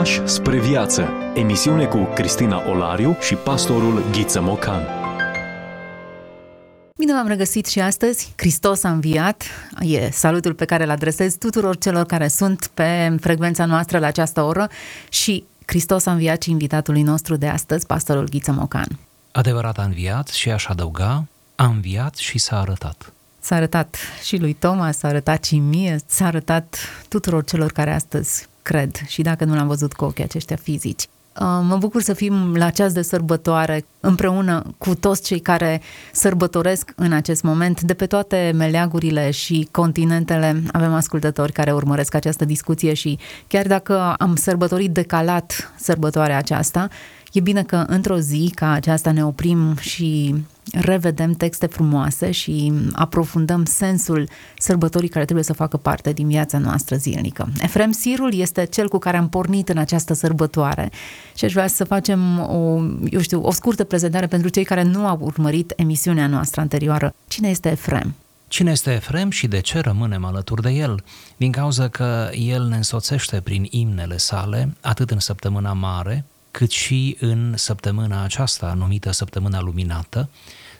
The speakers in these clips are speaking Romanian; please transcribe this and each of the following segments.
Pași spre viață. Emisiune cu Cristina Olariu și pastorul Ghiță Mocan. Bine v-am regăsit și astăzi. Hristos a înviat. E salutul pe care îl adresez tuturor celor care sunt pe frecvența noastră la această oră și Hristos a înviat și invitatului nostru de astăzi, pastorul Ghiță Mocan. Adevărat a înviat și aș adăuga, a înviat și s-a arătat. S-a arătat și lui Toma, s-a arătat și mie, s-a arătat tuturor celor care astăzi cred și dacă nu l-am văzut cu ochii aceștia fizici. Uh, mă bucur să fim la ceas de sărbătoare împreună cu toți cei care sărbătoresc în acest moment de pe toate meleagurile și continentele. Avem ascultători care urmăresc această discuție și chiar dacă am sărbătorit decalat sărbătoarea aceasta, E bine că într-o zi ca aceasta ne oprim și revedem texte frumoase și aprofundăm sensul sărbătorii care trebuie să facă parte din viața noastră zilnică. Efrem Sirul este cel cu care am pornit în această sărbătoare și aș vrea să facem o, eu știu, o scurtă prezentare pentru cei care nu au urmărit emisiunea noastră anterioară. Cine este Efrem? Cine este Efrem și de ce rămânem alături de el? Din cauza că el ne însoțește prin imnele sale, atât în săptămâna mare, cât și în săptămâna aceasta, numită Săptămâna Luminată,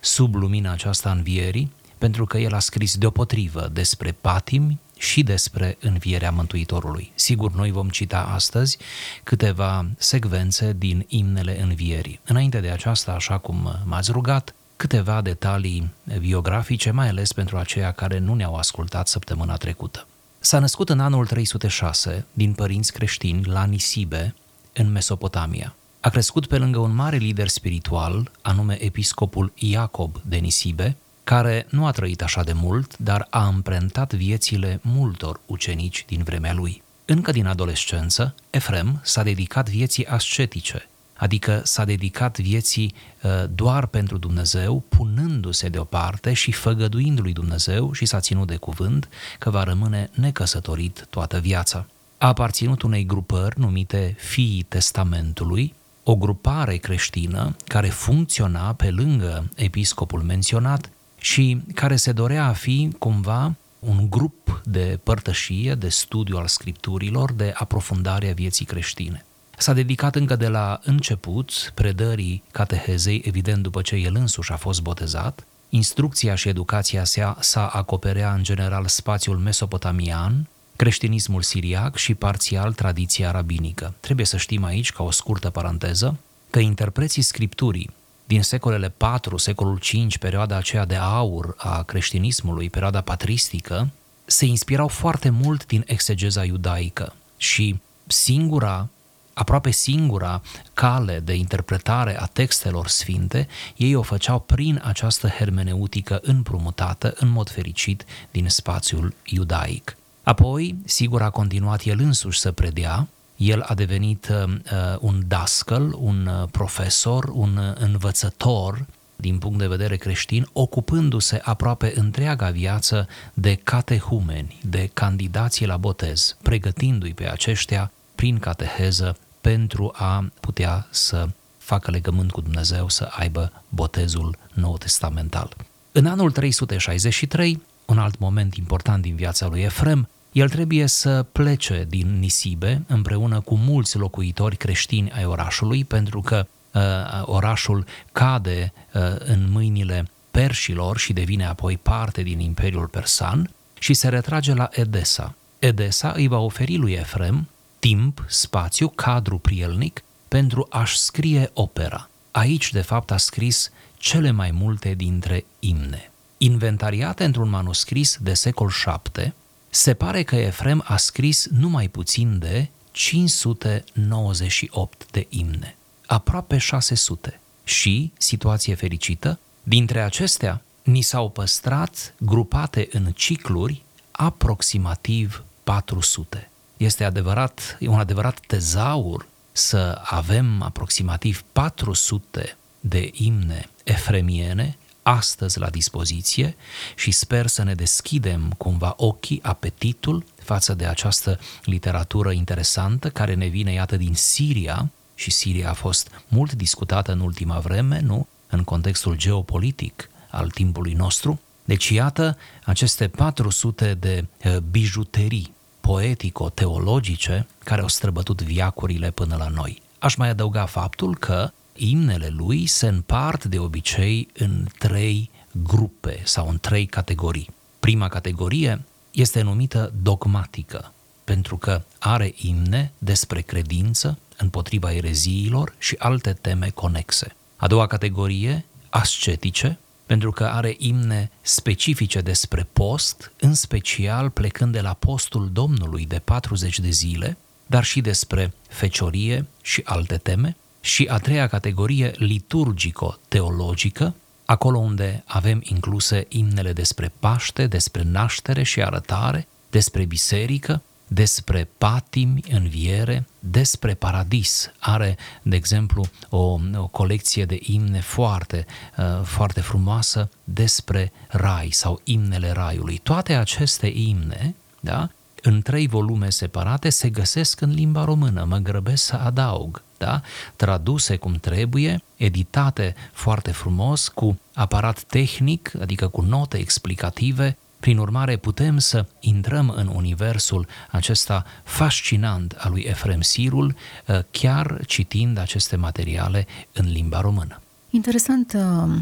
sub lumina aceasta învierii, pentru că el a scris deopotrivă despre patimi și despre învierea Mântuitorului. Sigur, noi vom cita astăzi câteva secvențe din imnele învierii. Înainte de aceasta, așa cum m-ați rugat, câteva detalii biografice, mai ales pentru aceia care nu ne-au ascultat săptămâna trecută. S-a născut în anul 306 din părinți creștini la Nisibe, în Mesopotamia. A crescut pe lângă un mare lider spiritual, anume episcopul Iacob de Nisibe, care nu a trăit așa de mult, dar a amprentat viețile multor ucenici din vremea lui. Încă din adolescență, Efrem s-a dedicat vieții ascetice, adică s-a dedicat vieții uh, doar pentru Dumnezeu, punându-se deoparte și făgăduind lui Dumnezeu și s-a ținut de cuvânt că va rămâne necăsătorit toată viața a aparținut unei grupări numite Fiii Testamentului, o grupare creștină care funcționa pe lângă episcopul menționat și care se dorea a fi cumva un grup de părtășie, de studiu al scripturilor, de aprofundare a vieții creștine. S-a dedicat încă de la început predării catehezei, evident după ce el însuși a fost botezat. Instrucția și educația sa, sa acoperea în general spațiul mesopotamian, creștinismul siriac și parțial tradiția rabinică. Trebuie să știm aici, ca o scurtă paranteză, că interpreții scripturii din secolele 4, secolul 5, perioada aceea de aur a creștinismului, perioada patristică, se inspirau foarte mult din exegeza iudaică și singura, aproape singura cale de interpretare a textelor sfinte, ei o făceau prin această hermeneutică împrumutată, în mod fericit, din spațiul iudaic. Apoi, sigur, a continuat el însuși să predea, el a devenit uh, uh, un dascăl, un uh, profesor, un uh, învățător din punct de vedere creștin, ocupându-se aproape întreaga viață de catehumeni, de candidații la botez, pregătindu-i pe aceștia prin cateheză pentru a putea să facă legământ cu Dumnezeu, să aibă botezul nou testamental. În anul 363, un alt moment important din viața lui Efrem, el trebuie să plece din Nisibe împreună cu mulți locuitori creștini ai orașului, pentru că uh, orașul cade uh, în mâinile perșilor și devine apoi parte din Imperiul Persan și se retrage la Edesa. Edesa îi va oferi lui Efrem timp, spațiu, cadru prielnic pentru a-și scrie opera. Aici, de fapt, a scris cele mai multe dintre imne. Inventariate într-un manuscris de secol 7, se pare că Efrem a scris numai puțin de 598 de imne, aproape 600. Și, situație fericită, dintre acestea ni s-au păstrat grupate în cicluri aproximativ 400. Este adevărat, e un adevărat tezaur să avem aproximativ 400 de imne efremiene astăzi la dispoziție și sper să ne deschidem cumva ochii, apetitul față de această literatură interesantă care ne vine, iată, din Siria și Siria a fost mult discutată în ultima vreme, nu? În contextul geopolitic al timpului nostru. Deci, iată, aceste 400 de uh, bijuterii poetico-teologice care au străbătut viacurile până la noi. Aș mai adăuga faptul că imnele lui se împart de obicei în trei grupe sau în trei categorii. Prima categorie este numită dogmatică, pentru că are imne despre credință, împotriva ereziilor și alte teme conexe. A doua categorie, ascetice, pentru că are imne specifice despre post, în special plecând de la postul Domnului de 40 de zile, dar și despre feciorie și alte teme. Și a treia categorie, liturgico-teologică, acolo unde avem incluse imnele despre Paște, despre naștere și arătare, despre biserică, despre patimi, înviere, despre paradis. Are, de exemplu, o, o colecție de imne foarte, uh, foarte frumoasă despre rai sau imnele raiului. Toate aceste imne, da, în trei volume separate, se găsesc în limba română. Mă grăbesc să adaug, da? traduse cum trebuie, editate foarte frumos, cu aparat tehnic, adică cu note explicative, prin urmare, putem să intrăm în universul acesta fascinant al lui Efrem Sirul, uh, chiar citind aceste materiale în limba română. Interesant uh,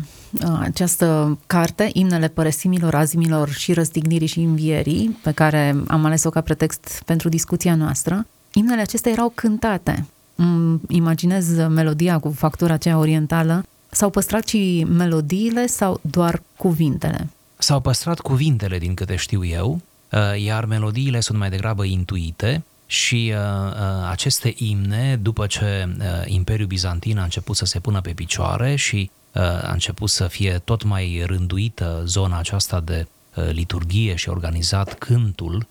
uh, această carte, Imnele părăsimilor, azimilor și răstignirii și învierii, pe care am ales-o ca pretext pentru discuția noastră. Imnele acestea erau cântate. Imaginez melodia cu factura aceea orientală. S-au păstrat și melodiile sau doar cuvintele? S-au păstrat cuvintele, din câte știu eu, uh, iar melodiile sunt mai degrabă intuite și uh, uh, aceste imne, după ce Imperiul Bizantin a început să se pună pe picioare și a început să fie tot mai rânduită zona aceasta de liturghie și organizat cântul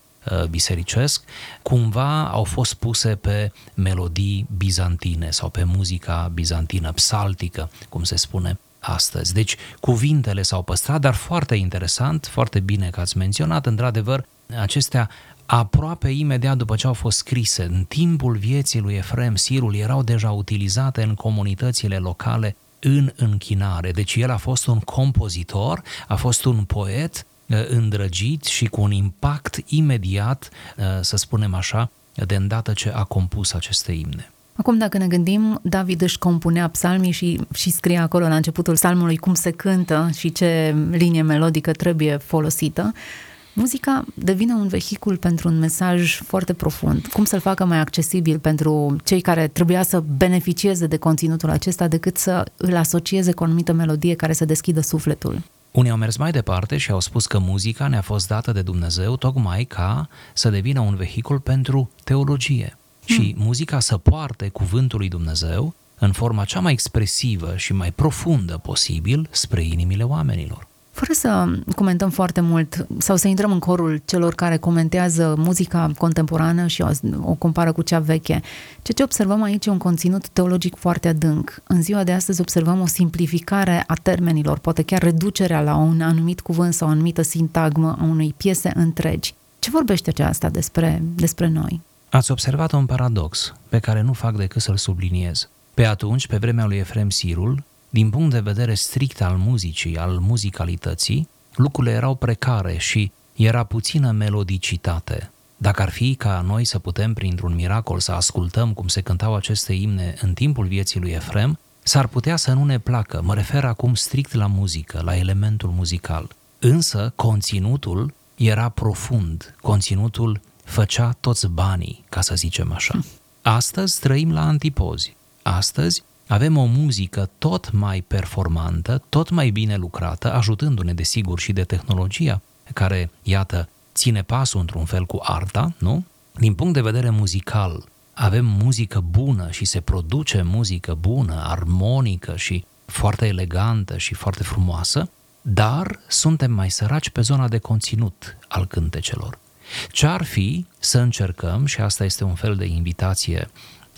bisericesc, cumva au fost puse pe melodii bizantine sau pe muzica bizantină, psaltică, cum se spune astăzi. Deci cuvintele s-au păstrat, dar foarte interesant, foarte bine că ați menționat, într-adevăr, acestea aproape imediat după ce au fost scrise, în timpul vieții lui Efrem Sirul, erau deja utilizate în comunitățile locale în închinare. Deci el a fost un compozitor, a fost un poet uh, îndrăgit și cu un impact imediat, uh, să spunem așa, de îndată ce a compus aceste imne. Acum, dacă ne gândim, David își compunea psalmii și, și scria acolo la începutul psalmului cum se cântă și ce linie melodică trebuie folosită. Muzica devine un vehicul pentru un mesaj foarte profund. Cum să-l facă mai accesibil pentru cei care trebuia să beneficieze de conținutul acesta decât să îl asocieze cu o anumită melodie care să deschidă sufletul? Unii au mers mai departe și au spus că muzica ne-a fost dată de Dumnezeu tocmai ca să devină un vehicul pentru teologie și hmm. muzica să poarte cuvântul lui Dumnezeu în forma cea mai expresivă și mai profundă posibil spre inimile oamenilor. Fără să comentăm foarte mult sau să intrăm în corul celor care comentează muzica contemporană și o, o compară cu cea veche, ceea ce observăm aici e un conținut teologic foarte adânc. În ziua de astăzi observăm o simplificare a termenilor, poate chiar reducerea la un anumit cuvânt sau o anumită sintagmă a unei piese întregi. Ce vorbește aceasta despre, despre noi? Ați observat un paradox pe care nu fac decât să-l subliniez. Pe atunci, pe vremea lui Efrem Sirul, din punct de vedere strict al muzicii, al muzicalității, lucrurile erau precare și era puțină melodicitate. Dacă ar fi ca noi să putem, printr-un miracol, să ascultăm cum se cântau aceste imne în timpul vieții lui Efrem, s-ar putea să nu ne placă. Mă refer acum strict la muzică, la elementul muzical. Însă, conținutul era profund, conținutul făcea toți banii, ca să zicem așa. Astăzi trăim la antipozi. Astăzi avem o muzică tot mai performantă, tot mai bine lucrată, ajutându-ne desigur și de tehnologia care, iată, ține pasul într-un fel cu arta, nu? Din punct de vedere muzical, avem muzică bună și se produce muzică bună, armonică și foarte elegantă și foarte frumoasă, dar suntem mai săraci pe zona de conținut al cântecelor. Ce ar fi să încercăm, și asta este un fel de invitație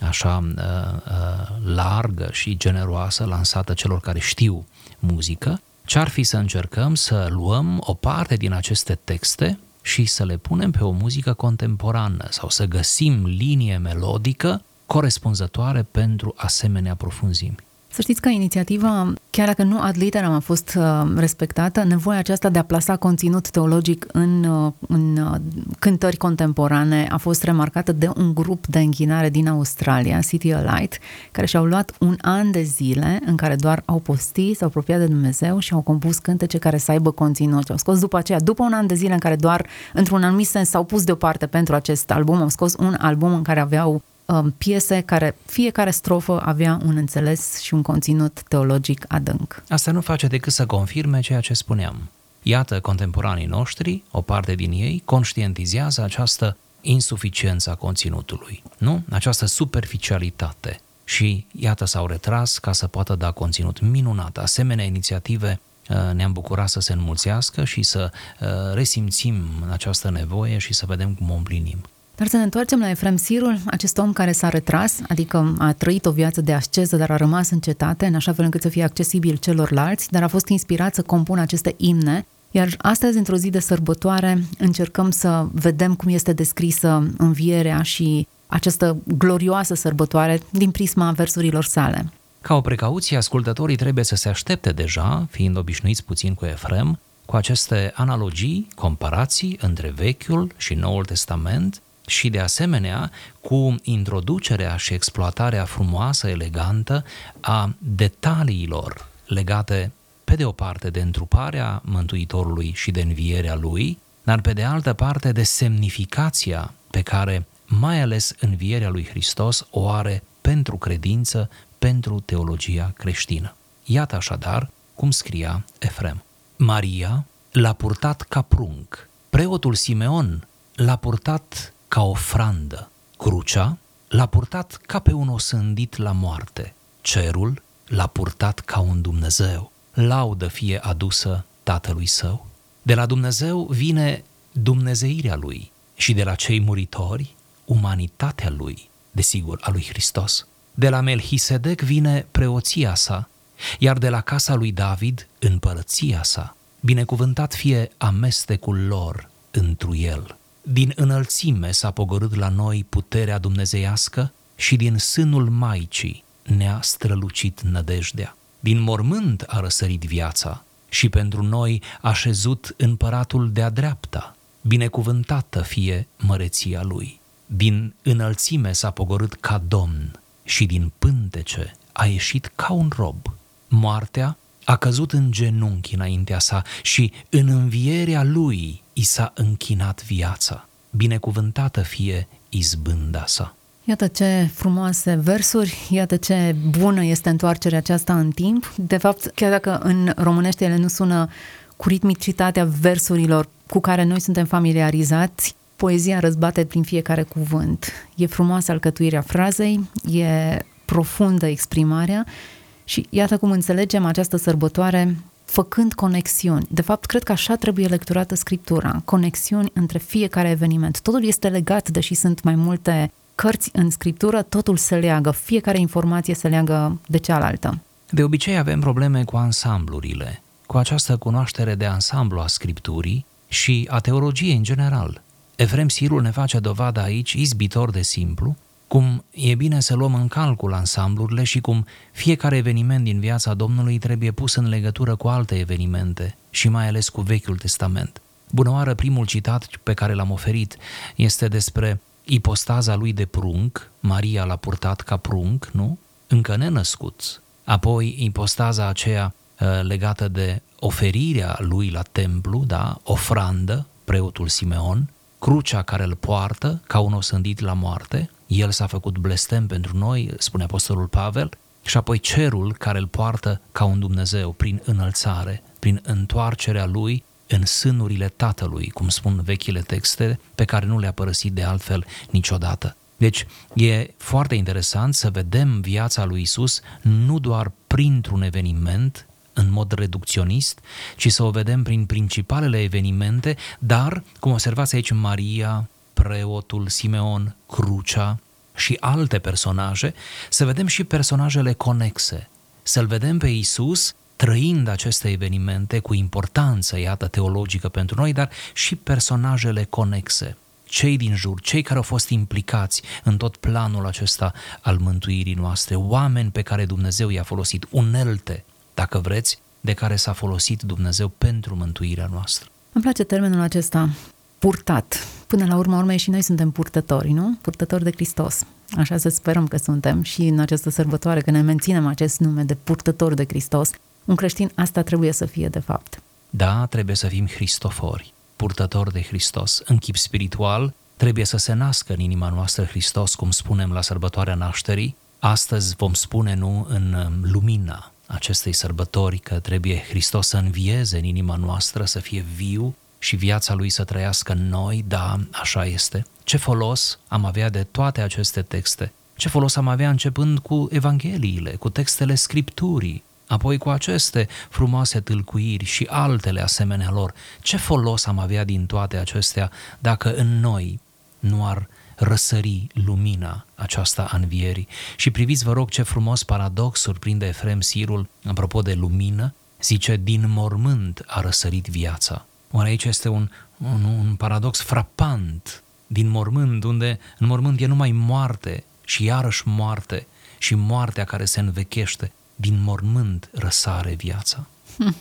așa uh, uh, largă și generoasă lansată celor care știu muzică, ce ar fi să încercăm să luăm o parte din aceste texte și să le punem pe o muzică contemporană sau să găsim linie melodică corespunzătoare pentru asemenea profunzimi. Să știți că inițiativa, chiar dacă nu ad literam a fost uh, respectată, nevoia aceasta de a plasa conținut teologic în, uh, în uh, cântări contemporane a fost remarcată de un grup de închinare din Australia, City Alight, care și-au luat un an de zile în care doar au postit, s-au apropiat de Dumnezeu și au compus cântece care să aibă conținut. Și au scos după aceea, după un an de zile în care doar, într-un anumit sens, s-au pus deoparte pentru acest album, au scos un album în care aveau um, piese care fiecare strofă avea un înțeles și un conținut teologic adânc. Asta nu face decât să confirme ceea ce spuneam. Iată, contemporanii noștri, o parte din ei, conștientizează această insuficiență a conținutului, nu? Această superficialitate. Și iată s-au retras ca să poată da conținut minunat. Asemenea inițiative uh, ne-am bucurat să se înmulțească și să uh, resimțim această nevoie și să vedem cum o împlinim. Dar să ne întoarcem la Efrem Sirul, acest om care s-a retras, adică a trăit o viață de asceză, dar a rămas în cetate, în așa fel încât să fie accesibil celorlalți, dar a fost inspirat să compună aceste imne. Iar astăzi, într-o zi de sărbătoare, încercăm să vedem cum este descrisă învierea și această glorioasă sărbătoare din prisma versurilor sale. Ca o precauție, ascultătorii trebuie să se aștepte deja, fiind obișnuiți puțin cu Efrem, cu aceste analogii, comparații între Vechiul și Noul Testament, și de asemenea cu introducerea și exploatarea frumoasă, elegantă a detaliilor legate pe de o parte de întruparea Mântuitorului și de învierea lui, dar pe de altă parte de semnificația pe care mai ales învierea lui Hristos o are pentru credință, pentru teologia creștină. Iată așadar cum scria Efrem. Maria l-a purtat ca prunc, preotul Simeon l-a purtat ca ofrandă. Crucea l-a purtat ca pe un osândit la moarte. Cerul l-a purtat ca un Dumnezeu. Laudă fie adusă Tatălui Său. De la Dumnezeu vine dumnezeirea Lui și de la cei muritori umanitatea Lui, desigur, a Lui Hristos. De la Melchisedec vine preoția sa, iar de la casa lui David împărăția sa. Binecuvântat fie amestecul lor întru el. Din înălțime s-a pogorât la noi puterea dumnezeiască și din sânul Maicii ne-a strălucit nădejdea. Din mormânt a răsărit viața și pentru noi a șezut împăratul de-a dreapta. Binecuvântată fie măreția lui. Din înălțime s-a pogorât ca domn și din pântece a ieșit ca un rob. Moartea a căzut în genunchi înaintea sa și în învierea lui i s-a închinat viața. Binecuvântată fie izbânda sa. Iată ce frumoase versuri, iată ce bună este întoarcerea aceasta în timp. De fapt, chiar dacă în românește ele nu sună cu ritmicitatea versurilor cu care noi suntem familiarizați, poezia răzbate prin fiecare cuvânt. E frumoasă alcătuirea frazei, e profundă exprimarea și iată cum înțelegem această sărbătoare făcând conexiuni. De fapt, cred că așa trebuie lecturată scriptura, conexiuni între fiecare eveniment. Totul este legat, deși sunt mai multe cărți în scriptură, totul se leagă, fiecare informație se leagă de cealaltă. De obicei avem probleme cu ansamblurile, cu această cunoaștere de ansamblu a scripturii și a teologiei în general. Evrem Sirul ne face dovadă aici, izbitor de simplu, cum e bine să luăm în calcul ansamblurile și cum fiecare eveniment din viața Domnului trebuie pus în legătură cu alte evenimente și mai ales cu Vechiul Testament. Bună oară, primul citat pe care l-am oferit este despre ipostaza lui de prunc, Maria l-a purtat ca prunc, nu? Încă nenăscut. Apoi ipostaza aceea uh, legată de oferirea lui la templu, da, ofrandă, preotul Simeon, crucea care îl poartă ca un osândit la moarte, el s-a făcut blestem pentru noi, spune Apostolul Pavel, și apoi cerul care îl poartă ca un Dumnezeu prin înălțare, prin întoarcerea lui în sânurile Tatălui, cum spun vechile texte, pe care nu le-a părăsit de altfel niciodată. Deci e foarte interesant să vedem viața lui Isus nu doar printr-un eveniment, în mod reducționist, ci să o vedem prin principalele evenimente, dar, cum observați aici Maria, preotul Simeon, crucea și alte personaje, să vedem și personajele conexe, să-l vedem pe Isus trăind aceste evenimente cu importanță, iată, teologică pentru noi, dar și personajele conexe. cei din jur, cei care au fost implicați în tot planul acesta al mântuirii noastre, oameni pe care Dumnezeu i-a folosit, unelte, dacă vreți, de care s-a folosit Dumnezeu pentru mântuirea noastră. Îmi place termenul acesta, purtat. Până la urmă urmei și noi suntem purtători, nu? Purtători de Hristos. Așa să sperăm că suntem și în această sărbătoare, că ne menținem acest nume de purtător de Hristos. Un creștin asta trebuie să fie de fapt. Da, trebuie să fim Hristofori, purtători de Hristos. În chip spiritual, trebuie să se nască în inima noastră Hristos, cum spunem la sărbătoarea nașterii. Astăzi vom spune, nu, în um, lumina acestei sărbători că trebuie Hristos să învieze în inima noastră, să fie viu și viața lui să trăiască în noi, da, așa este. Ce folos am avea de toate aceste texte? Ce folos am avea începând cu Evangheliile, cu textele Scripturii, apoi cu aceste frumoase tâlcuiri și altele asemenea lor? Ce folos am avea din toate acestea dacă în noi nu ar răsări lumina aceasta a învierii. Și priviți, vă rog, ce frumos paradox surprinde Efrem Sirul, apropo de lumină, zice, din mormânt a răsărit viața. Oare aici este un, un, un paradox frapant din mormânt, unde în mormânt e numai moarte și iarăși moarte și moartea care se învechește. Din mormânt răsare viața. Hm.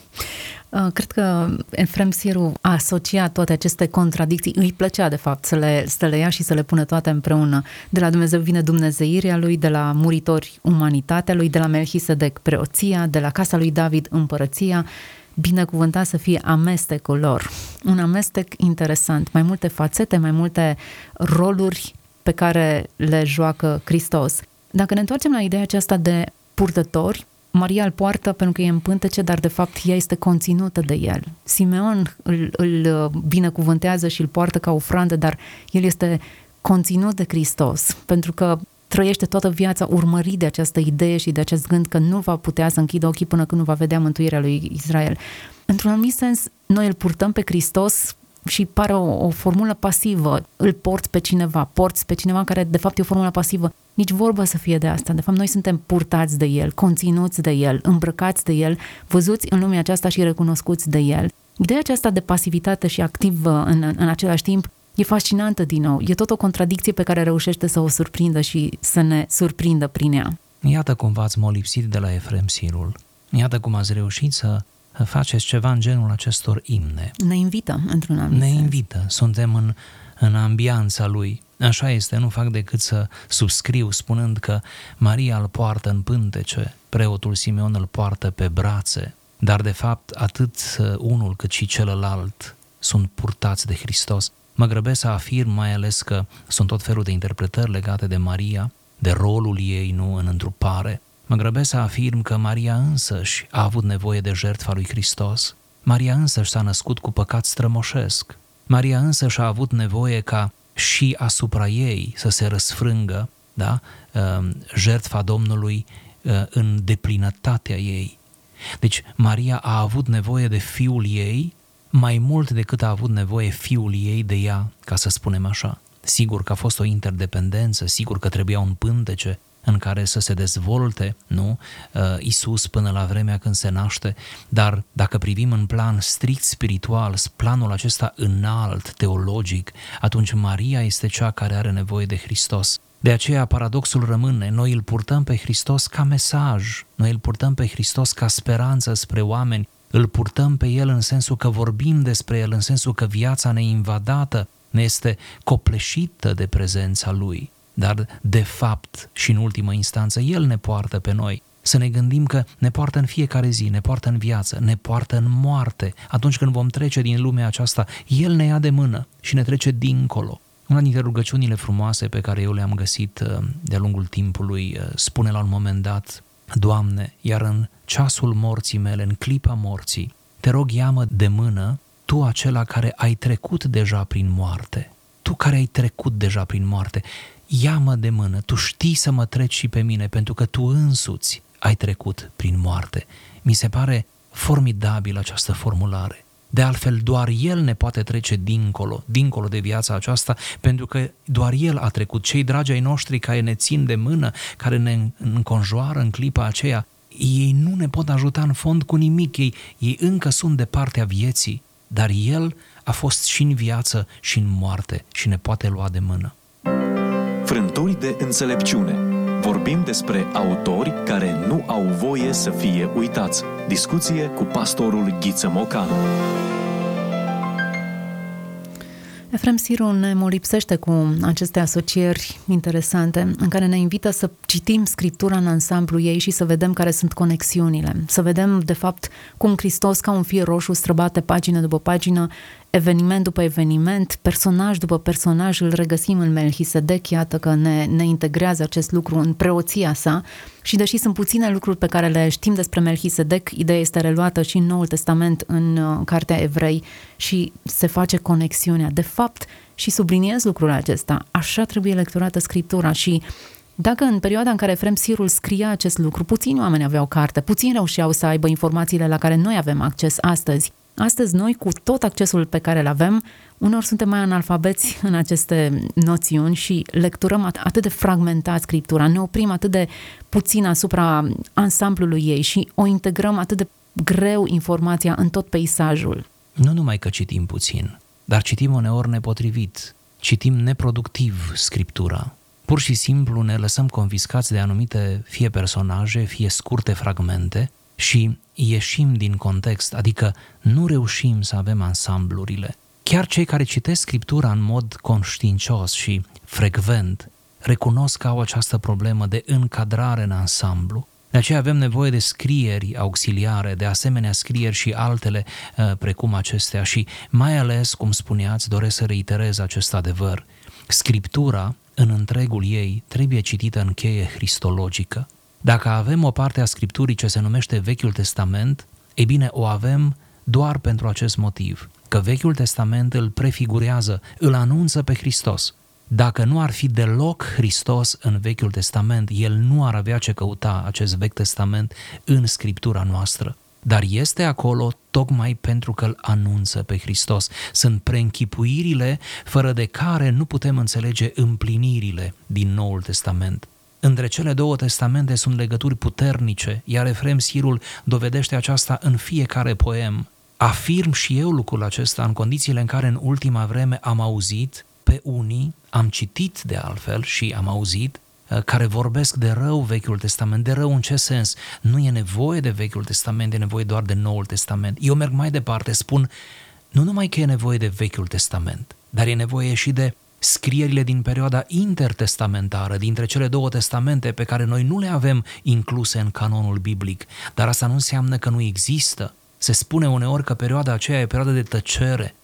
Uh, cred că Efrem Siru a asociat toate aceste contradicții, îi plăcea de fapt să le, să le ia și să le pună toate împreună. De la Dumnezeu vine dumnezeirea lui, de la muritori umanitatea lui, de la Melchisedec preoția, de la casa lui David împărăția, binecuvântat să fie amestecul lor. Un amestec interesant, mai multe fațete, mai multe roluri pe care le joacă Hristos. Dacă ne întoarcem la ideea aceasta de purtători, Maria îl poartă pentru că e în pântece, dar de fapt ea este conținută de el. Simeon îl, îl binecuvântează și îl poartă ca ofrandă, dar el este conținut de Hristos, pentru că trăiește toată viața urmărit de această idee și de acest gând că nu va putea să închidă ochii până când nu va vedea mântuirea lui Israel. Într-un anumit sens, noi îl purtăm pe Hristos și pare o, o formulă pasivă. Îl porți pe cineva, porți pe cineva care de fapt e o formulă pasivă. Nici vorbă să fie de asta. De fapt, noi suntem purtați de el, conținuți de el, îmbrăcați de el, văzuți în lumea aceasta și recunoscuți de el. Ideea aceasta de pasivitate și activă în, în același timp e fascinantă din nou. E tot o contradicție pe care reușește să o surprindă și să ne surprindă prin ea. Iată cum v-ați molipsit de la Efrem Sirul. Iată cum ați reușit să faceți ceva în genul acestor imne. Ne invită, într-un anumit Ne sens. invită, suntem în, în ambianța lui. Așa este, nu fac decât să subscriu spunând că Maria îl poartă în pântece, preotul Simeon îl poartă pe brațe, dar de fapt atât unul cât și celălalt sunt purtați de Hristos. Mă grăbesc să afirm mai ales că sunt tot felul de interpretări legate de Maria, de rolul ei nu în întrupare. Mă grăbesc să afirm că Maria însăși a avut nevoie de jertfa lui Hristos. Maria însăși s-a născut cu păcat strămoșesc. Maria însăși a avut nevoie ca și asupra ei să se răsfrângă da? Ehm, jertfa Domnului eh, în deplinătatea ei. Deci Maria a avut nevoie de fiul ei mai mult decât a avut nevoie fiul ei de ea, ca să spunem așa. Sigur că a fost o interdependență, sigur că trebuia un pântece în care să se dezvolte, nu, uh, Isus până la vremea când se naște, dar dacă privim în plan strict spiritual, planul acesta înalt, teologic, atunci Maria este cea care are nevoie de Hristos. De aceea paradoxul rămâne, noi îl purtăm pe Hristos ca mesaj, noi îl purtăm pe Hristos ca speranță spre oameni, îl purtăm pe El în sensul că vorbim despre El, în sensul că viața ne invadată, ne este copleșită de prezența Lui, dar de fapt și în ultimă instanță El ne poartă pe noi. Să ne gândim că ne poartă în fiecare zi, ne poartă în viață, ne poartă în moarte. Atunci când vom trece din lumea aceasta, El ne ia de mână și ne trece dincolo. Una dintre rugăciunile frumoase pe care eu le-am găsit uh, de-a lungul timpului uh, spune la un moment dat, Doamne, iar în ceasul morții mele, în clipa morții, te rog, ia-mă de mână, tu acela care ai trecut deja prin moarte, tu care ai trecut deja prin moarte, ia-mă de mână, tu știi să mă treci și pe mine, pentru că tu însuți ai trecut prin moarte. Mi se pare formidabil această formulare. De altfel, doar El ne poate trece dincolo, dincolo de viața aceasta, pentru că doar El a trecut. Cei dragi ai noștri care ne țin de mână, care ne înconjoară în clipa aceea, ei nu ne pot ajuta în fond cu nimic, ei, ei încă sunt de partea vieții. dar El a fost și în viață și în moarte și ne poate lua de mână. Frânturi de înțelepciune. Vorbim despre autori care nu au voie să fie uitați. Discuție cu pastorul Ghiță Mocanu. Efrem Siru ne molipsește cu aceste asocieri interesante în care ne invită să citim Scriptura în ansamblu ei și să vedem care sunt conexiunile. Să vedem, de fapt, cum Hristos, ca un fir roșu, străbate pagină după pagină, eveniment după eveniment, personaj după personaj, îl regăsim în Melchisedec, iată că ne, ne integrează acest lucru în preoția sa. Și deși sunt puține lucruri pe care le știm despre Melchisedec, ideea este reluată și în Noul Testament, în uh, Cartea Evrei și se face conexiunea. De fapt, și subliniez lucrul acesta, așa trebuie lecturată Scriptura și dacă în perioada în care Frem Sirul scria acest lucru, puțini oameni aveau carte, puțini reușeau să aibă informațiile la care noi avem acces astăzi, Astăzi noi, cu tot accesul pe care îl avem, unor suntem mai analfabeți în aceste noțiuni și lecturăm atât de fragmentat scriptura, ne oprim atât de puțin asupra ansamblului ei și o integrăm atât de greu informația în tot peisajul. Nu numai că citim puțin, dar citim uneori nepotrivit, citim neproductiv scriptura. Pur și simplu ne lăsăm confiscați de anumite fie personaje, fie scurte fragmente și ieșim din context, adică nu reușim să avem ansamblurile. Chiar cei care citesc Scriptura în mod conștiincios și frecvent recunosc că au această problemă de încadrare în ansamblu. De aceea avem nevoie de scrieri auxiliare, de asemenea scrieri și altele uh, precum acestea și mai ales, cum spuneați, doresc să reiterez acest adevăr. Scriptura, în întregul ei, trebuie citită în cheie cristologică. Dacă avem o parte a Scripturii ce se numește Vechiul Testament, e bine, o avem doar pentru acest motiv, că Vechiul Testament îl prefigurează, îl anunță pe Hristos. Dacă nu ar fi deloc Hristos în Vechiul Testament, el nu ar avea ce căuta acest Vechi Testament în Scriptura noastră. Dar este acolo tocmai pentru că îl anunță pe Hristos. Sunt preînchipuirile fără de care nu putem înțelege împlinirile din Noul Testament. Între cele două testamente sunt legături puternice, iar Efrem Sirul dovedește aceasta în fiecare poem. Afirm și eu lucrul acesta în condițiile în care în ultima vreme am auzit pe unii, am citit de altfel și am auzit, uh, care vorbesc de rău Vechiul Testament. De rău în ce sens? Nu e nevoie de Vechiul Testament, e nevoie doar de Noul Testament. Eu merg mai departe, spun, nu numai că e nevoie de Vechiul Testament, dar e nevoie și de scrierile din perioada intertestamentară, dintre cele două testamente pe care noi nu le avem incluse în canonul biblic, dar asta nu înseamnă că nu există. Se spune uneori că perioada aceea e perioada de tăcere.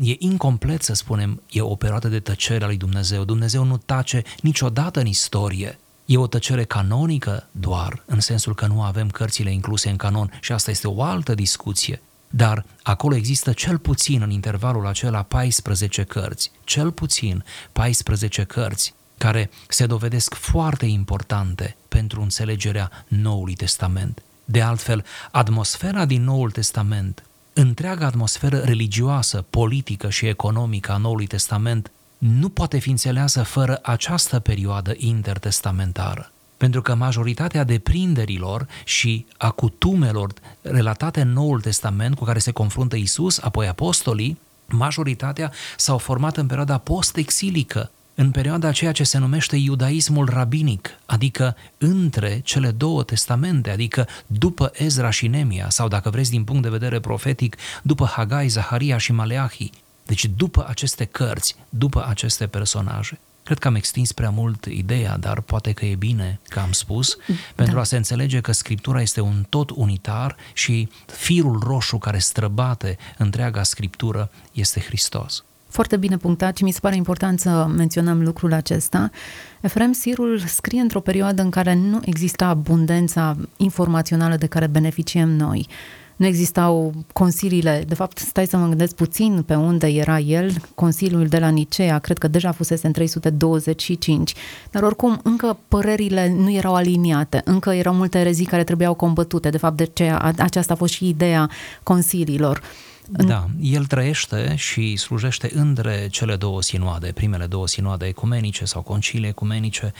E incomplet să spunem, e o perioadă de tăcere a lui Dumnezeu. Dumnezeu nu tace niciodată în istorie. E o tăcere canonică doar, în sensul că nu avem cărțile incluse în canon și asta este o altă discuție. Dar acolo există cel puțin în intervalul acela 14 cărți, cel puțin 14 cărți care se dovedesc foarte importante pentru înțelegerea Noului Testament. De altfel, atmosfera din Noul Testament, întreaga atmosferă religioasă, politică și economică a Noului Testament nu poate fi înțeleasă fără această perioadă intertestamentară pentru că majoritatea deprinderilor și a cutumelor relatate în Noul Testament cu care se confruntă Isus, apoi apostolii, majoritatea s-au format în perioada post-exilică, în perioada ceea ce se numește iudaismul rabinic, adică între cele două testamente, adică după Ezra și Nemia, sau dacă vreți din punct de vedere profetic, după Hagai, Zaharia și Maleahi. Deci după aceste cărți, după aceste personaje. Cred că am extins prea mult ideea, dar poate că e bine că am spus, da. pentru a se înțelege că Scriptura este un tot unitar și firul roșu care străbate întreaga Scriptură este Hristos. Foarte bine punctat și mi se pare important să menționăm lucrul acesta. Efrem Sirul scrie într-o perioadă în care nu exista abundența informațională de care beneficiem noi nu existau consiliile, de fapt, stai să mă gândesc puțin pe unde era el, Consiliul de la Nicea, cred că deja fusese în 325, dar oricum încă părerile nu erau aliniate, încă erau multe erezii care trebuiau combătute, de fapt de ce? Aceasta a fost și ideea consiliilor. Da, el trăiește și slujește între cele două sinoade, primele două sinoade ecumenice sau concilii ecumenice, 325-381,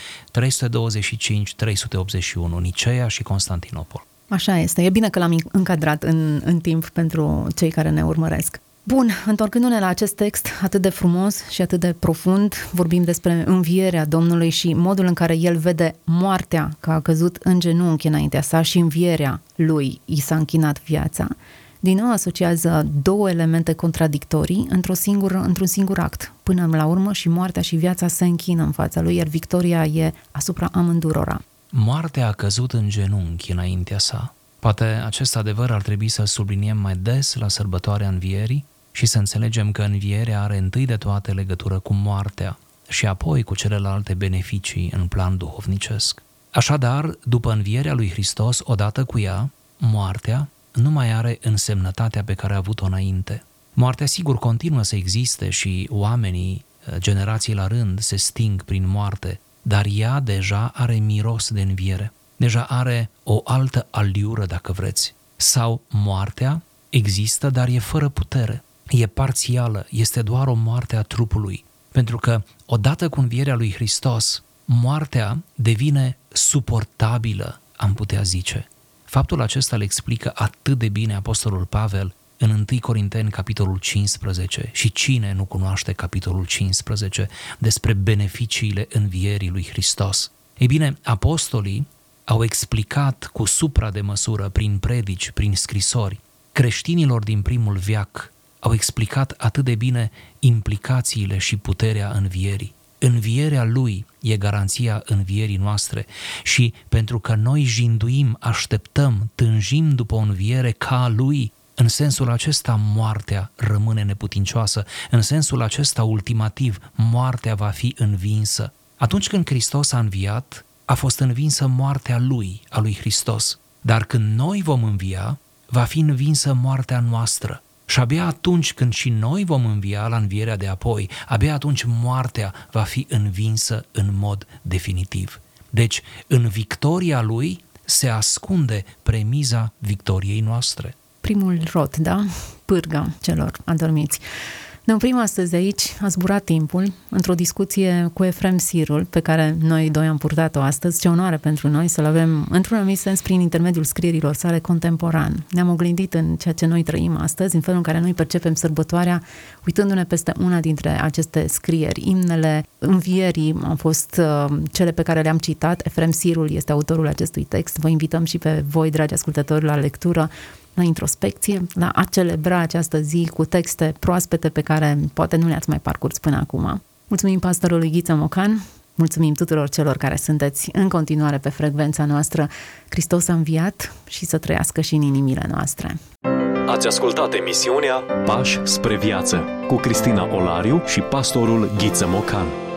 Nicea și Constantinopol. Așa este. E bine că l-am încadrat în, în timp pentru cei care ne urmăresc. Bun, întorcându-ne la acest text atât de frumos și atât de profund, vorbim despre învierea Domnului și modul în care el vede moartea că a căzut în genunchi înaintea sa și învierea lui i s-a închinat viața. Din nou asociază două elemente contradictorii într-o singură, într-un singur act. Până la urmă și moartea și viața se închină în fața lui, iar victoria e asupra amândurora. Moartea a căzut în genunchi înaintea sa. Poate acest adevăr ar trebui să subliniem mai des la sărbătoarea învierii și să înțelegem că învierea are întâi de toate legătură cu moartea și apoi cu celelalte beneficii în plan duhovnicesc. Așadar, după învierea lui Hristos, odată cu ea, moartea nu mai are însemnătatea pe care a avut-o înainte. Moartea sigur continuă să existe și oamenii, generații la rând, se sting prin moarte, dar ea deja are miros de înviere, deja are o altă aliură, dacă vreți. Sau moartea există, dar e fără putere, e parțială, este doar o moarte a trupului, pentru că odată cu învierea lui Hristos, moartea devine suportabilă, am putea zice. Faptul acesta îl explică atât de bine Apostolul Pavel în 1 Corinteni, capitolul 15, și cine nu cunoaște capitolul 15 despre beneficiile învierii lui Hristos. Ei bine, apostolii au explicat cu supra de măsură, prin predici, prin scrisori, creștinilor din primul viac, au explicat atât de bine implicațiile și puterea învierii. Învierea lui e garanția învierii noastre și pentru că noi jinduim, așteptăm, tânjim după o înviere ca a lui, în sensul acesta moartea rămâne neputincioasă, în sensul acesta ultimativ moartea va fi învinsă. Atunci când Hristos a înviat, a fost învinsă moartea lui, a lui Hristos. Dar când noi vom învia, va fi învinsă moartea noastră. Și abia atunci când și noi vom învia la învierea de apoi, abia atunci moartea va fi învinsă în mod definitiv. Deci, în victoria lui se ascunde premiza victoriei noastre. Primul rot, da? Pârga celor adormiți. Ne oprim astăzi aici, a zburat timpul, într-o discuție cu Efrem Sirul, pe care noi doi am purtat-o astăzi. Ce onoare pentru noi să-l avem, într-un anumit sens, prin intermediul scrierilor sale contemporan. Ne-am oglindit în ceea ce noi trăim astăzi, în felul în care noi percepem sărbătoarea, uitându-ne peste una dintre aceste scrieri. Imnele învierii au fost uh, cele pe care le-am citat. Efrem Sirul este autorul acestui text. Vă invităm și pe voi, dragi ascultători, la lectură la introspecție, la a celebra această zi cu texte proaspete pe care poate nu le-ați mai parcurs până acum. Mulțumim pastorului Ghiță Mocan, mulțumim tuturor celor care sunteți în continuare pe frecvența noastră. Hristos a înviat și să trăiască și în inimile noastre. Ați ascultat emisiunea Pași spre viață cu Cristina Olariu și pastorul Ghiță Mocan.